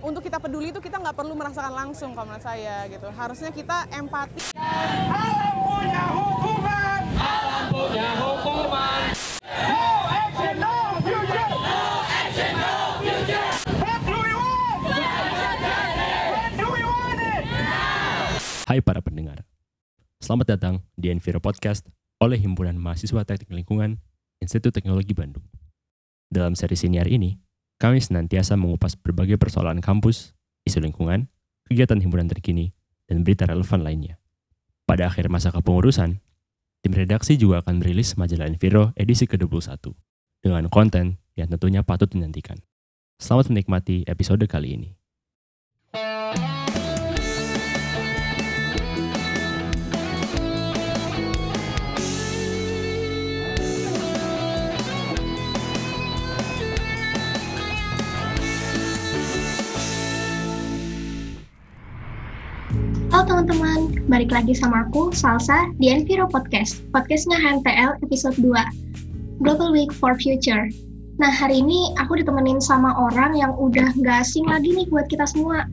Untuk kita peduli itu kita nggak perlu merasakan langsung kalau menurut saya gitu. Harusnya kita empati. Alam punya hukuman. Alam punya hukuman. No action, no future. No action, no future. What do we want? When do we want it? Hai para pendengar, selamat datang di Enviro Podcast oleh Himpunan Mahasiswa Teknik Lingkungan Institut Teknologi Bandung. Dalam seri siniar ini, kami senantiasa mengupas berbagai persoalan kampus, isu lingkungan, kegiatan himpunan terkini, dan berita relevan lainnya. Pada akhir masa kepengurusan, tim redaksi juga akan merilis majalah Enviro edisi ke-21 dengan konten yang tentunya patut dinantikan. Selamat menikmati episode kali ini. Halo teman-teman, balik lagi sama aku, Salsa, di Enviro Podcast. Podcastnya HMTL episode 2, Global Week for Future. Nah, hari ini aku ditemenin sama orang yang udah gak asing lagi nih buat kita semua.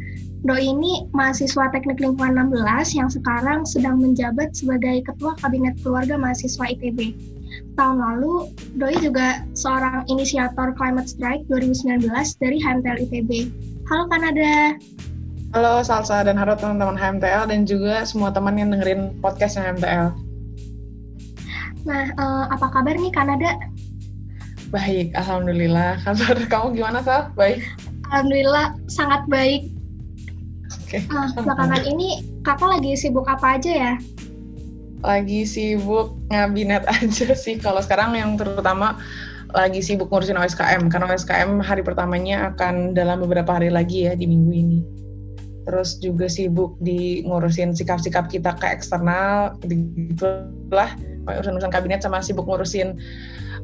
Doi ini mahasiswa Teknik Lingkungan 16 yang sekarang sedang menjabat sebagai Ketua Kabinet Keluarga Mahasiswa ITB. Tahun lalu, Doi juga seorang inisiator Climate Strike 2019 dari HMTL ITB. Halo Kanada. Halo Salsa dan halo teman-teman HMTL dan juga semua teman yang dengerin podcast HMTL. Nah, eh, apa kabar nih Kanada? Baik, Alhamdulillah. Kabar kamu gimana, Sal? Baik? Alhamdulillah sangat baik. Oke. Ah, belakangan ini kakak lagi sibuk apa aja ya? Lagi sibuk ngabinet aja sih. Kalau sekarang yang terutama lagi sibuk ngurusin OSKM. Karena OSKM hari pertamanya akan dalam beberapa hari lagi ya di minggu ini. Terus juga sibuk di ngurusin sikap-sikap kita ke eksternal, gitulah. Urusan-urusan kabinet sama sibuk ngurusin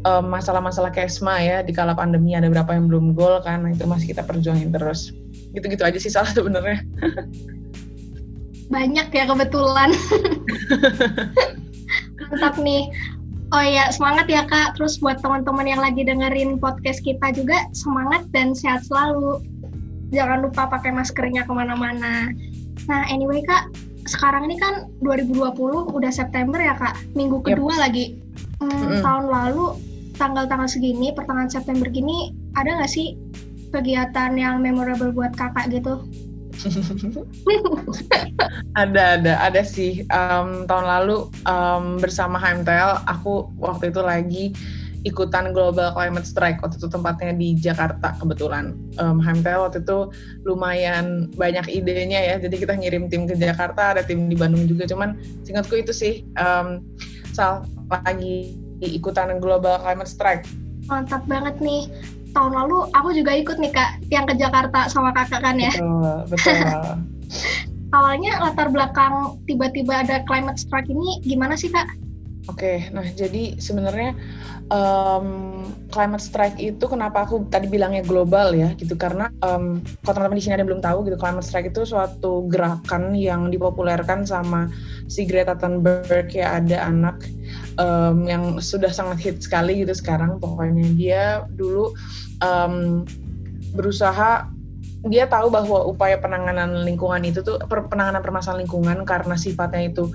um, masalah-masalah kesma ya di kala pandemi ada berapa yang belum gol kan nah itu masih kita perjuangin terus gitu-gitu aja sih salah sebenarnya Banyak ya kebetulan. Mantap nih. Oh iya, semangat ya Kak. Terus buat teman-teman yang lagi dengerin podcast kita juga, semangat dan sehat selalu. Jangan lupa pakai maskernya ke mana-mana. Nah, anyway Kak, sekarang ini kan 2020, udah September ya Kak. Minggu Yep. kedua lagi. Hmm, Mm-mm. Tahun lalu, tanggal-tanggal segini, pertengahan September gini, ada nggak sih kegiatan yang memorable buat kakak gitu? ada ada ada sih Em, tahun lalu em, bersama HMTL aku waktu itu lagi ikutan Global Climate Strike waktu itu tempatnya di Jakarta kebetulan Em, HMTL waktu itu lumayan banyak idenya ya jadi kita ngirim tim ke Jakarta ada tim di Bandung juga cuman singkatku itu sih em, Sal lagi ikutan Global Climate Strike Mantap banget nih. Tahun lalu aku juga ikut nih kak, yang ke Jakarta sama kakak kan ya. betul betul Awalnya latar belakang tiba-tiba ada climate strike ini gimana sih kak? Oke, nah jadi sebenarnya em, climate strike itu kenapa aku tadi bilangnya global ya gitu. Karena em, kalau teman-teman di sini ada yang belum tahu gitu climate strike itu suatu gerakan yang dipopulerkan sama si Greta Thunberg ya ada anak em, yang sudah sangat hit sekali gitu sekarang. Pokoknya dia dulu em, berusaha dia tahu bahwa upaya penanganan lingkungan itu tuh penanganan permasalahan lingkungan karena sifatnya itu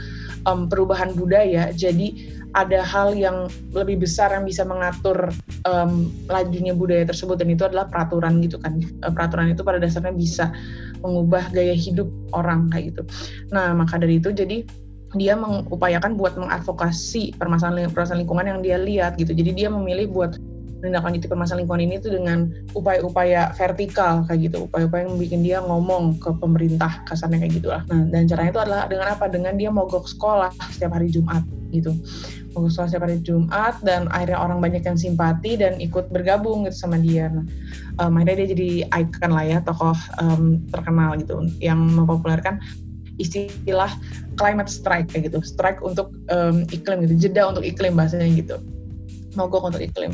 em, perubahan budaya jadi ada hal yang lebih besar yang bisa mengatur em, lajunya budaya tersebut. Dan itu adalah peraturan gitu kan. Eh, peraturan itu pada dasarnya bisa mengubah gaya hidup orang kayak gitu. Nah maka dari itu jadi dia mengupayakan buat mengadvokasi permasalahan permasalahan lingkungan yang dia lihat gitu. Jadi dia memilih buat menindaklanjuti permasalahan lingkungan ini tuh dengan upaya-upaya vertikal kayak gitu, upaya-upaya yang bikin dia ngomong ke pemerintah kasarnya kayak gitu lah. Nah, dan caranya itu adalah dengan apa? Dengan dia mogok sekolah setiap hari Jumat gitu. Mogok sekolah setiap hari Jumat dan akhirnya orang banyak yang simpati dan ikut bergabung gitu sama dia. Nah, um, akhirnya dia jadi icon lah ya, tokoh um, terkenal gitu yang mempopulerkan istilah climate strike kayak gitu, strike untuk um, iklim gitu, jeda untuk iklim bahasanya gitu mogok untuk iklim.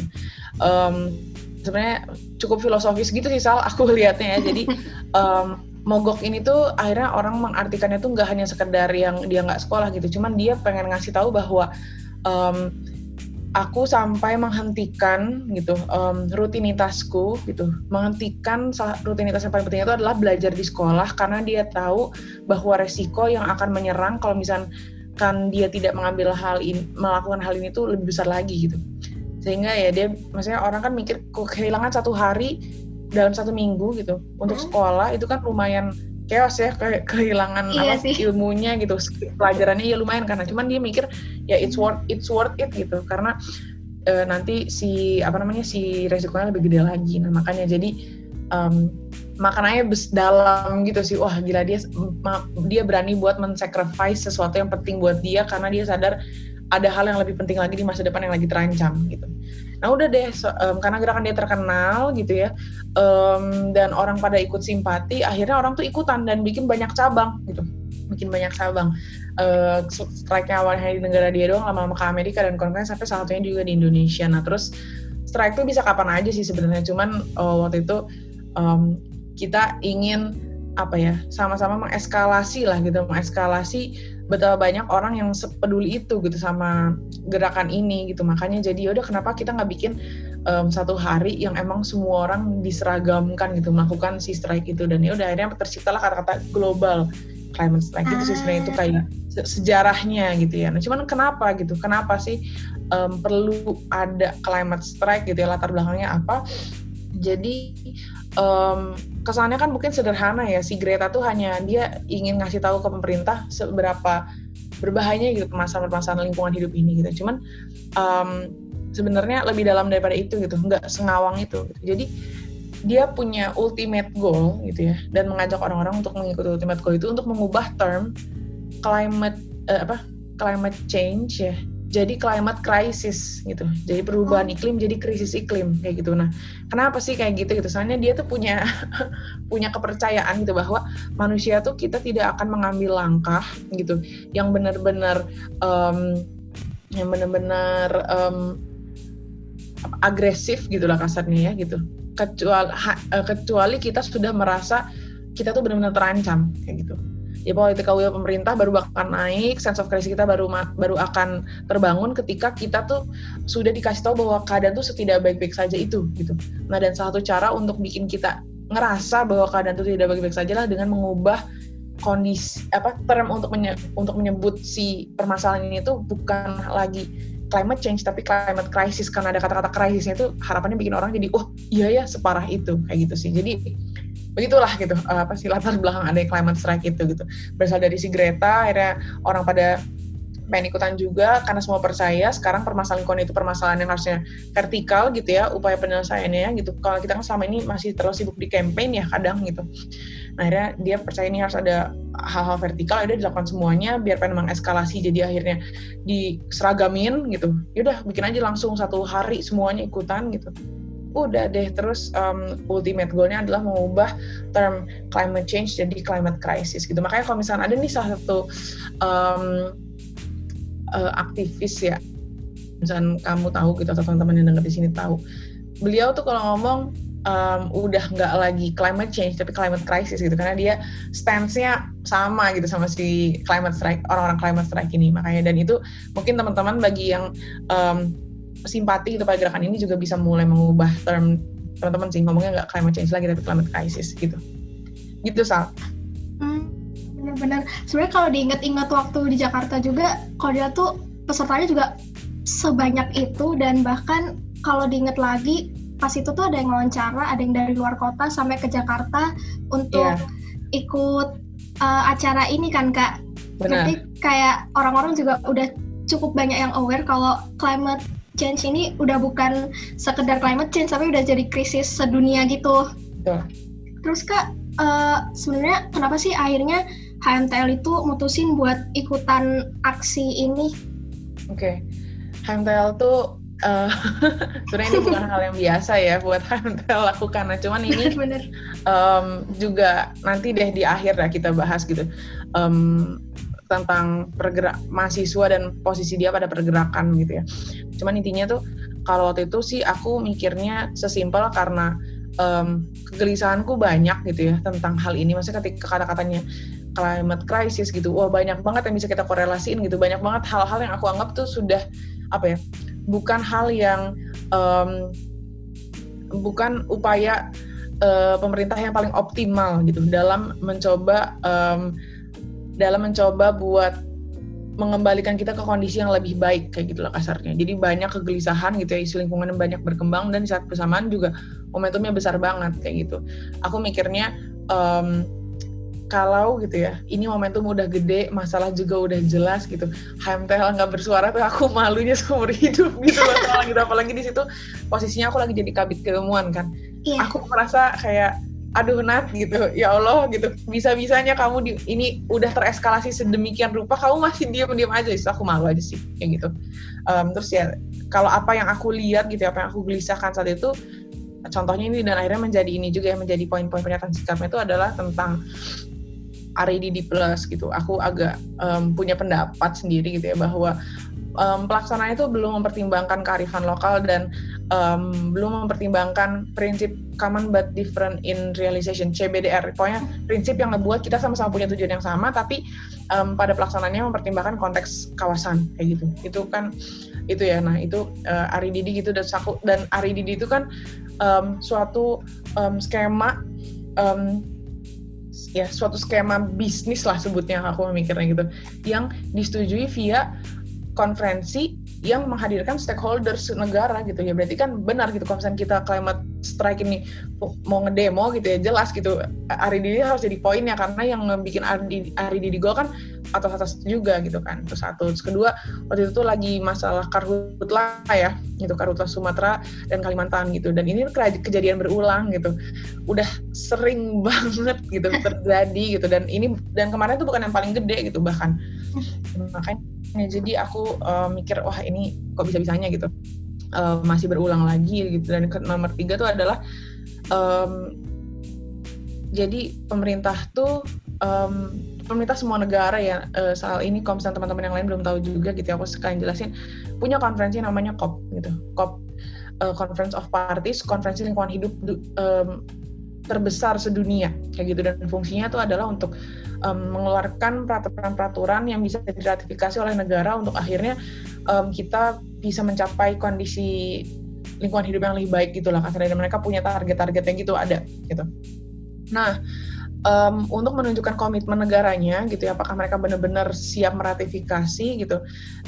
Um, Sebenarnya cukup filosofis gitu sih Sal, aku lihatnya ya. Jadi um, mogok ini tuh akhirnya orang mengartikannya tuh nggak hanya sekedar yang dia nggak sekolah gitu, cuman dia pengen ngasih tahu bahwa um, aku sampai menghentikan gitu um, rutinitasku gitu menghentikan rutinitas yang paling penting itu adalah belajar di sekolah karena dia tahu bahwa resiko yang akan menyerang kalau misalkan kan dia tidak mengambil hal ini melakukan hal ini tuh lebih besar lagi gitu sehingga ya dia maksudnya orang kan mikir kehilangan satu hari dalam satu minggu gitu. Untuk hmm. sekolah itu kan lumayan chaos ya kayak kehilangan iya apa sih. ilmunya gitu. Pelajarannya ya lumayan karena cuman dia mikir ya it's worth it's worth it gitu. Karena uh, nanti si apa namanya si resikonya lebih gede lagi. Nah makanya jadi um, makanannya bes dalam gitu sih. Wah gila dia dia berani buat men-sacrifice sesuatu yang penting buat dia karena dia sadar ada hal yang lebih penting lagi di masa depan yang lagi terancam gitu Nah udah deh, so, um, karena gerakan dia terkenal gitu ya, um, dan orang pada ikut simpati, akhirnya orang tuh ikutan dan bikin banyak cabang gitu, bikin banyak cabang. Uh, strike-nya awalnya di negara dia doang, lama-lama ke Amerika dan konten sampai salah satunya juga di Indonesia. Nah terus strike tuh bisa kapan aja sih sebenarnya, cuman uh, waktu itu um, kita ingin apa ya sama-sama mengeskalasi lah gitu mengeskalasi betapa banyak orang yang peduli itu gitu sama gerakan ini gitu makanya jadi yaudah kenapa kita nggak bikin um, satu hari yang emang semua orang diseragamkan gitu melakukan si strike itu dan ya udah akhirnya terciptalah kata-kata global climate strike itu sih sebenarnya itu ah. kayak sejarahnya gitu ya. Nah cuman kenapa gitu? Kenapa sih um, perlu ada climate strike gitu ya latar belakangnya apa? Jadi um, kesannya kan mungkin sederhana ya si Greta tuh hanya dia ingin ngasih tahu ke pemerintah seberapa berbahayanya gitu permasalahan-permasalahan lingkungan hidup ini gitu. Cuman um, sebenarnya lebih dalam daripada itu gitu, nggak sengawang itu. Gitu. Jadi dia punya ultimate goal gitu ya dan mengajak orang-orang untuk mengikuti ultimate goal itu untuk mengubah term climate uh, apa climate change ya jadi climate crisis gitu. Jadi perubahan oh. iklim jadi krisis iklim kayak gitu. Nah, kenapa sih kayak gitu gitu? Soalnya dia tuh punya punya kepercayaan gitu bahwa manusia tuh kita tidak akan mengambil langkah gitu yang benar-benar um, yang benar-benar um, agresif gitulah kasarnya ya gitu. Kecuali ha, eh, kecuali kita sudah merasa kita tuh benar-benar terancam kayak gitu ya politika will pemerintah baru akan naik, sense of crisis kita baru baru akan terbangun ketika kita tuh sudah dikasih tahu bahwa keadaan tuh setidak baik-baik saja itu gitu. Nah dan salah satu cara untuk bikin kita ngerasa bahwa keadaan itu tidak baik-baik saja lah dengan mengubah kondisi apa term untuk menye, untuk menyebut si permasalahan ini tuh bukan lagi climate change tapi climate crisis. Karena ada kata-kata krisisnya itu harapannya bikin orang jadi oh iya ya separah itu. Kayak gitu sih. Jadi begitulah gitu uh, apa sih latar belakang ada climate strike itu gitu. Berasal dari si Greta akhirnya orang pada pengen ikutan juga karena semua percaya sekarang permasalahan lingkungan itu permasalahan yang harusnya vertikal gitu ya upaya penyelesaiannya gitu. Kalau kita kan selama ini masih terlalu sibuk di campaign ya kadang gitu. Nah akhirnya dia percaya ini harus ada hal-hal vertikal ada dilakukan semuanya biar pengen mengeskalasi jadi akhirnya diseragamin gitu. Yaudah bikin aja langsung satu hari semuanya ikutan gitu udah deh terus um, ultimate goalnya adalah mengubah term climate change jadi climate crisis gitu. Makanya kalau misalnya ada nih salah satu um, uh, aktivis ya misalnya kamu tahu gitu atau teman-teman yang dengar di sini tahu beliau tuh kalau ngomong um, udah nggak lagi climate change tapi climate crisis gitu karena dia stance-nya sama gitu sama si climate strike orang-orang climate strike ini. Makanya dan itu mungkin teman-teman bagi yang um, simpati gitu pada gerakan ini juga bisa mulai mengubah term teman-teman sih. Ngomongnya nggak climate change lagi tapi climate crisis gitu. Gitu Sal. Hmm, benar-benar. Sebenarnya kalau diingat-ingat waktu di Jakarta juga kalau tuh pesertanya juga sebanyak itu dan bahkan kalau diingat lagi pas itu tuh ada yang wawancara ada yang dari luar kota sampai ke Jakarta untuk yeah. ikut uh, acara ini kan kak. Benar. Jadi kayak orang-orang juga udah cukup banyak yang aware kalau climate change ini udah bukan sekedar climate change tapi udah jadi krisis sedunia gitu. Ya. Terus kak, uh, sebenarnya kenapa sih akhirnya HMTL itu mutusin buat ikutan aksi ini? Oke, okay. HMTL tuh uh, sebenarnya ini bukan hal yang biasa ya buat HMTL lakukan. Nah, cuman ini Bener. Um, juga nanti deh di akhir lah kita bahas gitu. Um, tentang pergerak mahasiswa dan posisi dia pada pergerakan gitu ya. Cuman intinya tuh kalau waktu itu sih aku mikirnya sesimpel karena um, kegelisahanku banyak gitu ya tentang hal ini. Maksudnya ketika kata-katanya climate crisis gitu, wah banyak banget yang bisa kita korelasiin gitu. Banyak banget hal-hal yang aku anggap tuh sudah apa ya bukan hal yang um, bukan upaya uh, pemerintah yang paling optimal gitu dalam mencoba um, dalam mencoba buat mengembalikan kita ke kondisi yang lebih baik kayak gitulah kasarnya. Jadi banyak kegelisahan gitu ya isu lingkungan yang banyak berkembang dan di saat bersamaan juga momentumnya besar banget kayak gitu. Aku mikirnya um, kalau gitu ya, ini momentum udah gede, masalah juga udah jelas gitu. HMTL nggak bersuara tuh aku malunya seumur hidup gitu loh. gitu. Apalagi di situ posisinya aku lagi jadi kabit keilmuan kan. Yeah. Aku merasa kayak aduh Nat gitu. Ya Allah gitu. Bisa bisanya kamu di, ini udah tereskalasi sedemikian rupa kamu masih diam diam aja. Itu aku malu aja sih kayak gitu. Um, terus ya kalau apa yang aku lihat gitu apa yang aku gelisahkan saat itu contohnya ini dan akhirnya menjadi ini juga yang menjadi poin-poin pernyataan sikapnya itu adalah tentang RIDD plus gitu. Aku agak um, punya pendapat sendiri gitu ya bahwa um, pelaksanaan itu belum mempertimbangkan kearifan lokal dan um, belum mempertimbangkan prinsip common but different in realization CBDR. Pokoknya prinsip yang membuat kita sama-sama punya tujuan yang sama, tapi um, pada pelaksanaannya mempertimbangkan konteks kawasan kayak gitu. Itu kan itu ya. Nah itu uh, Ari Didi gitu dan saku dan Ari Didi itu kan um, suatu um, skema um, ya suatu skema bisnis lah sebutnya aku memikirnya gitu yang disetujui via konferensi yang menghadirkan stakeholders negara gitu ya. Berarti kan benar gitu kalau misalnya kita climate strike ini mau ngedemo gitu ya jelas gitu. Ari Didi harus jadi poinnya karena yang bikin Ari Didi Gol kan atas-atas juga gitu kan. Terus satu. Terus kedua waktu itu tuh lagi masalah karhutla ya gitu karhutla Sumatera dan Kalimantan gitu. Dan ini kejadian berulang gitu. Udah sering banget gitu terjadi gitu. Dan ini dan kemarin tuh bukan yang paling gede gitu bahkan. Makanya Nah, jadi aku uh, mikir wah ini kok bisa bisanya gitu. Uh, masih berulang lagi gitu. Dan nomor tiga tuh adalah um, jadi pemerintah tuh um, pemerintah semua negara ya uh, soal ini kalau teman-teman yang lain belum tahu juga gitu ya aku sekalian jelasin punya konferensi namanya COP gitu. COP uh, Conference of Parties konferensi lingkungan hidup um, terbesar sedunia kayak gitu dan fungsinya itu adalah untuk um, mengeluarkan peraturan-peraturan yang bisa diratifikasi oleh negara untuk akhirnya um, kita bisa mencapai kondisi lingkungan hidup yang lebih baik gitulah karena mereka punya target-target yang gitu ada gitu. Nah, um, untuk menunjukkan komitmen negaranya gitu ya apakah mereka benar-benar siap meratifikasi gitu.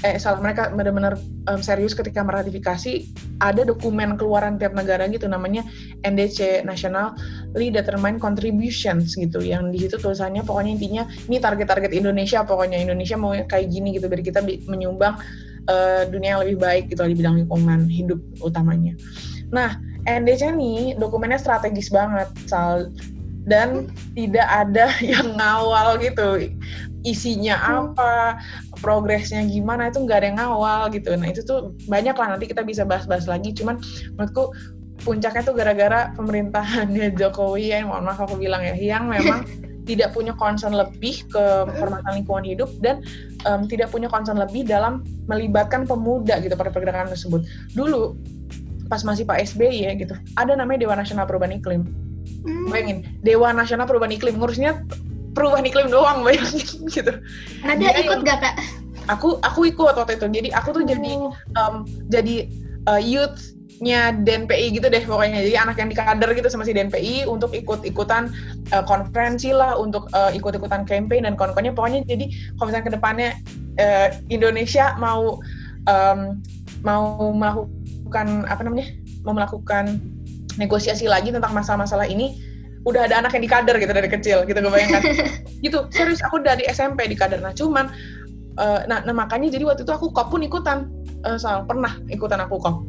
Eh salah mereka benar-benar um, serius ketika meratifikasi ada dokumen keluaran tiap negara gitu namanya NDC Nationally Determined Contributions gitu yang di situ tulisannya pokoknya intinya ini target-target Indonesia pokoknya Indonesia mau kayak gini gitu biar kita menyumbang uh, dunia yang lebih baik gitu di bidang lingkungan hidup utamanya. Nah NDC ini dokumennya strategis banget soal dan tidak ada yang ngawal gitu. Isinya hmm. apa progresnya gimana itu nggak ada yang ngawal gitu. Nah itu tuh banyak lah nanti kita bisa bahas-bahas lagi. Cuman menurutku puncaknya tuh gara-gara pemerintahannya Jokowi ya mohon maaf aku bilang ya yang memang tidak punya concern lebih ke permasalahan lingkungan hidup dan um, tidak punya concern lebih dalam melibatkan pemuda gitu pada pergerakan tersebut. Dulu pas masih Pak SBY ya gitu ada namanya Dewan Nasional Perubahan Iklim Hmm. Bayangin, Dewa Nasional Perubahan Iklim ngurusnya perubahan iklim doang bayangin gitu. Ada Dia ikut gak kak? Aku aku ikut waktu itu. Jadi aku tuh oh. jadi um, jadi uh, youth nya DNPI gitu deh pokoknya jadi anak yang dikader gitu sama si DNPI untuk ikut-ikutan uh, konferensi lah untuk uh, ikut-ikutan campaign dan kawan-kawannya pokoknya jadi kalau misalnya ke depannya uh, Indonesia mau um, mau melakukan apa namanya mau melakukan negosiasi lagi tentang masalah-masalah ini udah ada anak yang di kader gitu dari kecil gitu gue bayangkan. Gitu serius aku dari SMP di kader nah cuman uh, nah, nah makanya jadi waktu itu aku kop pun ikutan uh, soal pernah ikutan aku kop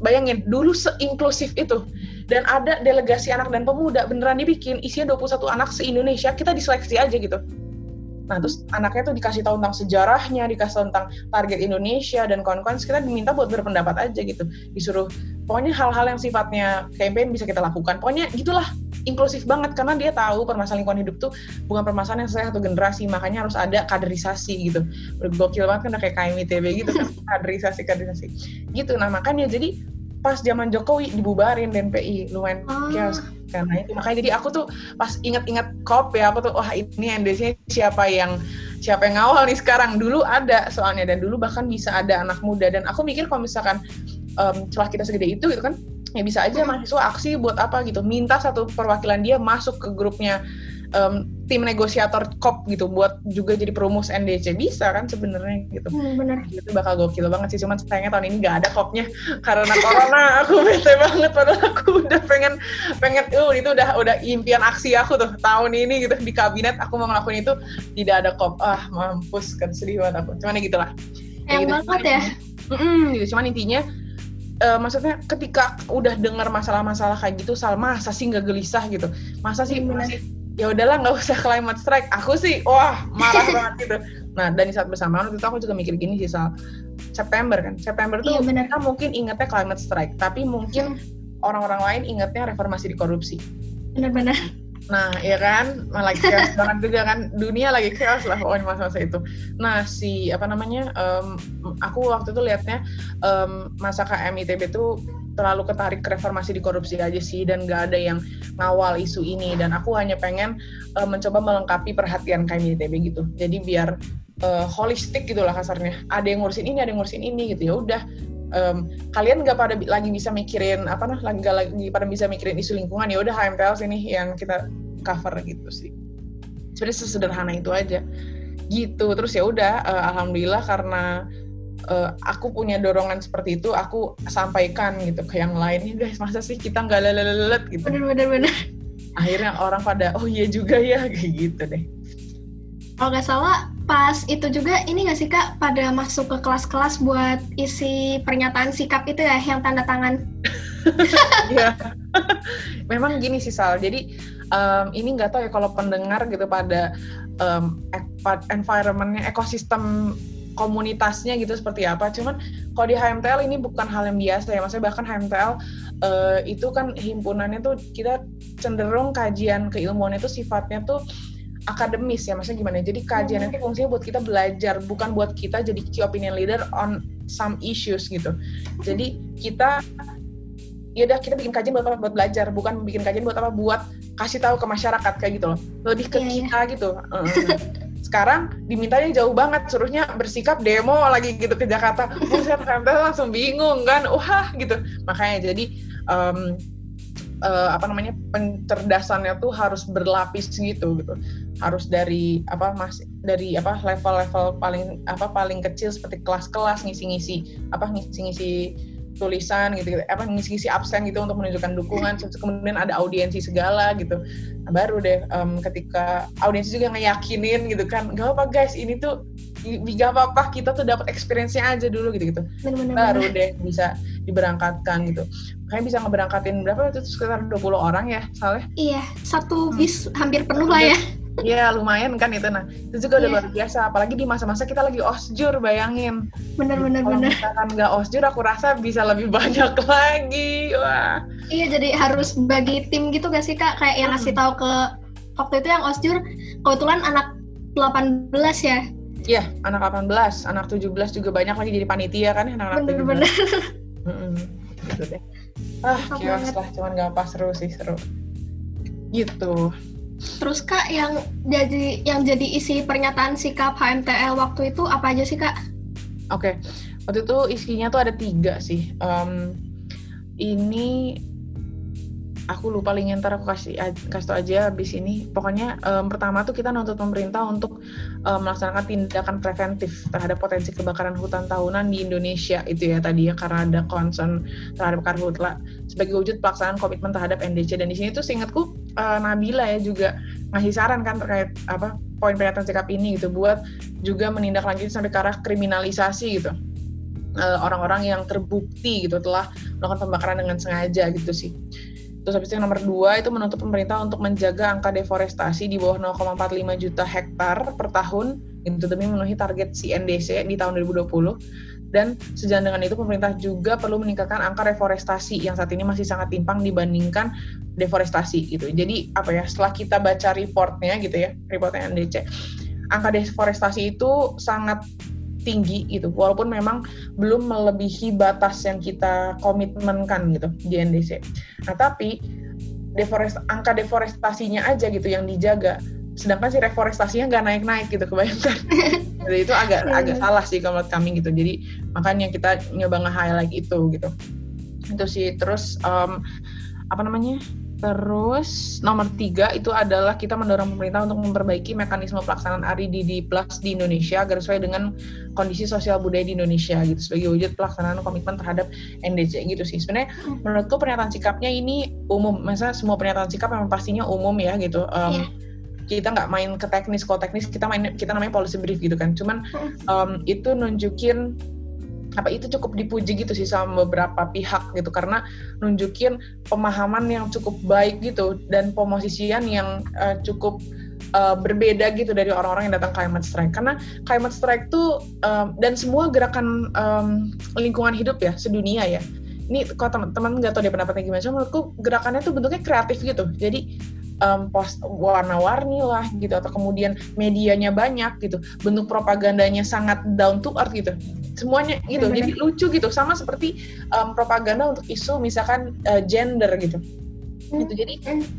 bayangin dulu seinklusif itu. Dan ada delegasi anak dan pemuda beneran dibikin isinya 21 anak se Indonesia kita diseleksi aja gitu Nah, terus anaknya tuh dikasih tahu tentang sejarahnya, dikasih tahu tentang target Indonesia dan kawan-kawan. Kita diminta buat berpendapat aja gitu. Disuruh pokoknya hal-hal yang sifatnya campaign bisa kita lakukan. Pokoknya gitulah inklusif banget karena dia tahu permasalahan lingkungan hidup tuh bukan permasalahan yang saya satu generasi, makanya harus ada kaderisasi gitu. Bergokil banget kan kayak KMITB gitu kan, kaderisasi kaderisasi. Gitu. Nah, makanya jadi pas zaman Jokowi dibubarin DNPI lumayan oh. chaos karena itu makanya jadi aku tuh pas inget-inget kop ya aku tuh wah ini NDC siapa yang siapa yang ngawal nih sekarang? Dulu ada soalnya dan dulu bahkan bisa ada anak muda dan aku mikir kalau misalkan um, celah kita segede itu gitu kan ya bisa aja mahasiswa aksi buat apa gitu minta satu perwakilan dia masuk ke grupnya um, tim negosiator COP gitu buat juga jadi perumus NDC bisa kan sebenarnya gitu. Hmm, bener. Itu bakal gokil banget sih cuman sayangnya tahun ini nggak ada COP-nya karena corona aku bete banget padahal aku udah pengen pengen uh itu udah udah impian aksi aku tuh tahun ini gitu di kabinet aku mau ngelakuin itu tidak ada COP ah mampus kan sedih banget aku cuman ya gitulah Yang gitu. banget ya. Mm-mm, gitu cuman intinya uh, maksudnya ketika udah dengar masalah-masalah kayak gitu sal masa sih nggak gelisah gitu masa sih Bener. masih ya udahlah nggak usah climate strike. Aku sih wah marah banget gitu. Nah dan di saat bersamaan waktu itu aku juga mikir gini sih sal. September kan? September tuh Iya, bener. kita mungkin ingetnya climate strike tapi mungkin orang-orang lain ingetnya reformasi di korupsi. Bener-bener. Nah, ya kan, malah lagi chaos banget juga kan, dunia lagi chaos lah pokoknya masa-masa itu. Nah, si apa namanya, em, aku waktu itu liatnya em, masa KM ITB itu terlalu ketarik ke reformasi di korupsi aja sih dan nggak ada yang ngawal isu ini dan aku hanya pengen eh, mencoba melengkapi perhatian KM ITB gitu. Jadi biar eh, holistik gitu lah kasarnya. Ada yang ngurusin ini, ada yang ngurusin ini gitu ya udah. em, kalian nggak pada lagi bisa mikirin apa nah lagi lagi pada bisa mikirin isu lingkungan ya udah HMTL sini yang kita cover gitu sih sebenarnya sesederhana itu aja gitu terus ya udah eh, alhamdulillah karena eh, aku punya dorongan seperti itu aku sampaikan gitu ke yang lain "Ih, guys masa sih kita nggak lelelet gitu Bener-bener. bener. akhirnya orang pada oh iya juga ya kayak gitu deh Kalau nggak salah, pas itu juga ini nggak sih kak pada masuk ke kelas-kelas buat isi pernyataan sikap itu ya yang tanda tangan. Iya. Memang gini sih Sal. Jadi em, ini nggak tahu ya kalau pendengar gitu pada ek- environmentnya, ekosistem komunitasnya gitu seperti apa. Cuman kalau di HMTL ini bukan hal yang biasa ya. Maksudnya bahkan HMTL eh, itu kan himpunannya tuh kita cenderung kajian keilmuan itu sifatnya tuh akademis ya maksudnya gimana jadi kajian itu fungsinya buat kita belajar bukan buat kita jadi key opinion leader on some issues gitu jadi kita ya udah kita bikin kajian buat apa buat belajar bukan bikin kajian buat apa buat kasih tahu ke masyarakat kayak gitu loh lebih ke Iya, iya. kita gitu Heeh. sekarang dimintanya jauh banget suruhnya bersikap demo lagi gitu ke Jakarta. Buset HMTL langsung bingung kan. Wah gitu. Makanya jadi em, eh, apa namanya pencerdasannya tuh harus berlapis gitu gitu. Harus dari apa mas dari apa level-level paling apa paling kecil seperti kelas-kelas ngisi-ngisi apa ngisi-ngisi tulisan gitu, gitu apa ngisi-ngisi absen gitu untuk menunjukkan dukungan. Terus kemudian ada audiensi segala gitu. Nah, baru deh em, ketika audiensi juga ngeyakinin gitu kan gak apa guys ini tuh gak apa-apa kita tuh dapat experience-nya aja dulu gitu gitu Bener-bener. baru deh bisa diberangkatkan gitu. Makanya bisa ngeberangkatin berapa itu? Sekitar 20 orang ya soalnya Iya, satu bis hampir penuh lah ya. Iya lumayan kan itu. Nah itu juga udah Iya. luar biasa. Apalagi di masa-masa kita lagi osjur bayangin. Bener-bener kalau bener. misalkan nggak osjur aku rasa bisa lebih banyak lagi. Wah. Iya, jadi harus bagi tim gitu gak sih kak? Kayak yang ngasih tahu ke waktu itu yang osjur kebetulan anak 18 ya. iya anak 18 anak 17 juga banyak lagi jadi panitia kan anak-anak 17 Bener-bener. Mm-mm, gitu deh. Ah kios lah cuman gak pas seru sih seru. Gitu Terus kak yang jadi yang jadi isi pernyataan sikap HMTL waktu itu apa aja sih kak? Oke, waktu itu isinya tuh ada tiga sih. Em, ini aku lupa linknya ntar aku kasih kasih tau aja habis ini. Pokoknya em, pertama tuh kita nuntut pemerintah untuk em, melaksanakan tindakan preventif terhadap potensi kebakaran hutan tahunan di Indonesia itu ya tadi ya karena ada concern terhadap karhutla sebagai wujud pelaksanaan komitmen terhadap NDC dan di sini tuh seingatku eh, Nabila ya juga ngasih saran kan terkait apa poin pernyataan sikap ini gitu buat juga menindaklanjuti sampai ke arah kriminalisasi gitu Eh, orang-orang yang terbukti gitu telah melakukan pembakaran dengan sengaja gitu sih. Terus habis itu yang nomor dua itu menuntut pemerintah untuk menjaga angka deforestasi di bawah 0,45 juta hektar per tahun gitu demi memenuhi target CNDC di tahun 2020 dan sejalan dengan itu pemerintah juga perlu meningkatkan angka reforestasi yang saat ini masih sangat timpang dibandingkan deforestasi gitu. Jadi apa ya setelah kita baca reportnya gitu ya reportnya NDC angka deforestasi itu sangat tinggi gitu walaupun memang belum melebihi batas yang kita komitmenkan gitu di NDC. Nah tapi deforest angka deforestasinya aja gitu yang dijaga. Sedangkan si reforestasinya nggak naik-naik gitu kebayangkan. Jadi itu agak Iya. agak salah sih kalau menurut kami gitu. Jadi makanya kita nyoba nge-highlight itu gitu. Itu sih. Terus em, apa namanya terus nomor tiga itu adalah kita mendorong pemerintah untuk memperbaiki mekanisme pelaksanaan RIDD Plus di Indonesia agar sesuai dengan kondisi sosial budaya di Indonesia gitu sebagai wujud pelaksanaan komitmen terhadap NDC gitu sih. Sebenarnya menurutku pernyataan sikapnya ini umum. Masa semua pernyataan sikap memang pastinya umum ya gitu. Em, Iya. kita nggak main ke teknis kalau teknis kita main kita namanya policy brief gitu kan. Cuman em, itu nunjukin apa itu cukup dipuji gitu sih sama beberapa pihak gitu. Karena nunjukin pemahaman yang cukup baik gitu dan pemosisian yang eh, cukup eh, berbeda gitu dari orang-orang yang datang climate strike. Karena climate strike tuh em, dan semua gerakan em, lingkungan hidup ya sedunia ya. Ini kalau teman-teman nggak tahu dia pendapatnya gimana cuma menurutku gerakannya tuh bentuknya kreatif gitu. Jadi em, post warna-warni lah gitu atau kemudian medianya banyak gitu bentuk propagandanya sangat down to earth gitu. Semuanya gitu jadi lucu gitu sama seperti em, propaganda untuk isu misalkan eh, gender gitu. Hmm. gitu jadi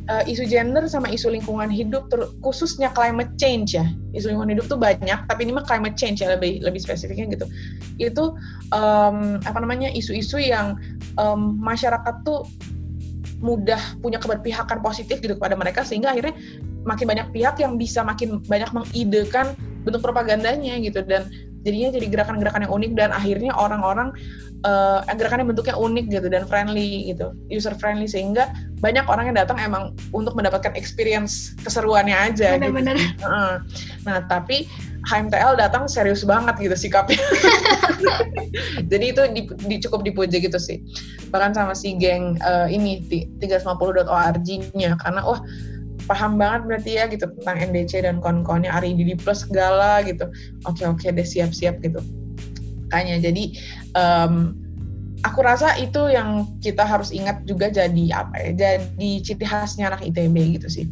eh, isu gender sama isu lingkungan hidup ter- khususnya climate change ya. Isu lingkungan hidup tuh banyak tapi ini mah climate change ya lebih lebih spesifiknya gitu. Itu em, apa namanya isu-isu yang em, masyarakat tuh mudah punya keberpihakan positif gitu kepada mereka sehingga akhirnya makin banyak pihak yang bisa makin banyak mengidekan bentuk propagandanya gitu dan jadinya jadi gerakan-gerakan yang unik dan akhirnya orang-orang eh gerakannya bentuknya unik gitu dan friendly gitu user friendly sehingga banyak orang yang datang emang untuk mendapatkan experience keseruannya aja gitu. Benar-benar. Heeh. Nah, tapi HMTL datang serius banget gitu sikapnya. Jadi itu di, di- cukup dipuji gitu sih. Bahkan sama si geng eh, ini ti- 350.org-nya karena wah paham banget berarti ya gitu tentang NDC dan kon-konnya RIDD plus segala gitu. Oke oke deh siap-siap gitu. Makanya jadi em, aku rasa itu yang kita harus ingat juga jadi apa ya? Jadi ciri khasnya anak ITB gitu sih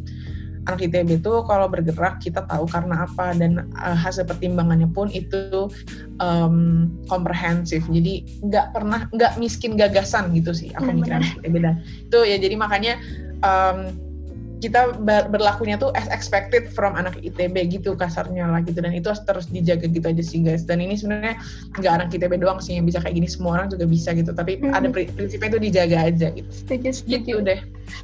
anak ITB itu kalau bergerak kita tahu karena apa. Dan uh, hasil pertimbangannya pun itu um, komprehensif. Jadi nggak pernah nggak miskin gagasan gitu sih aku mikir Benar-benar. anak ITB dan itu ya jadi makanya um, kita ber- berlakunya tuh as expected from anak ITB gitu kasarnya lah gitu dan itu harus terus dijaga gitu aja sih guys dan ini sebenarnya nggak anak ITB doang sih yang bisa kayak gini semua orang juga bisa gitu tapi Hmm. ada pri- prinsipnya itu dijaga aja gitu Setuju, setuju. gitu deh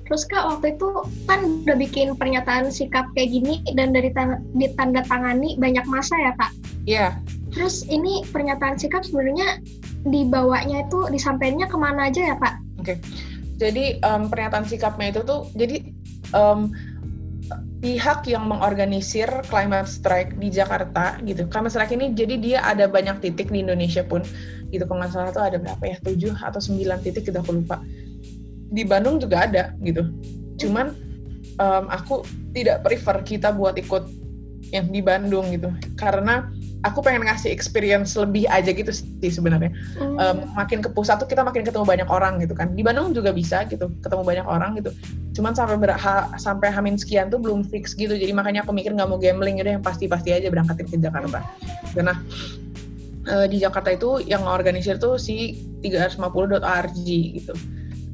Terus Kak, waktu itu kan udah bikin pernyataan sikap kayak gini dan dari tan- ditanda tangani banyak masa ya Kak. Iya Terus ini pernyataan sikap sebenarnya dibawanya itu disampaikannya ke mana aja ya Kak? Jadi em, pernyataan sikapnya itu tuh jadi em, pihak yang mengorganisir climate strike di Jakarta gitu. Climate strike ini jadi dia ada banyak titik di Indonesia pun gitu. Kalau nggak salah tuh ada berapa ya? 7 atau 9 titik kita aku lupa. Di Bandung juga ada gitu. Cuman em, aku tidak prefer kita buat ikut yang di Bandung gitu. Karena aku pengen ngasih experience lebih aja gitu sih sebenarnya Hmm. um, makin ke pusat tuh kita makin ketemu banyak orang gitu kan. Di Bandung juga bisa gitu, ketemu banyak orang gitu. Cuman sampai ber, ha- sampai hamin sekian tuh belum fix gitu. Jadi makanya aku mikir nggak mau gambling udah yang pasti-pasti aja berangkatin ke Jakarta. Nah eh, di Jakarta itu yang organisir tuh si 350.org gitu.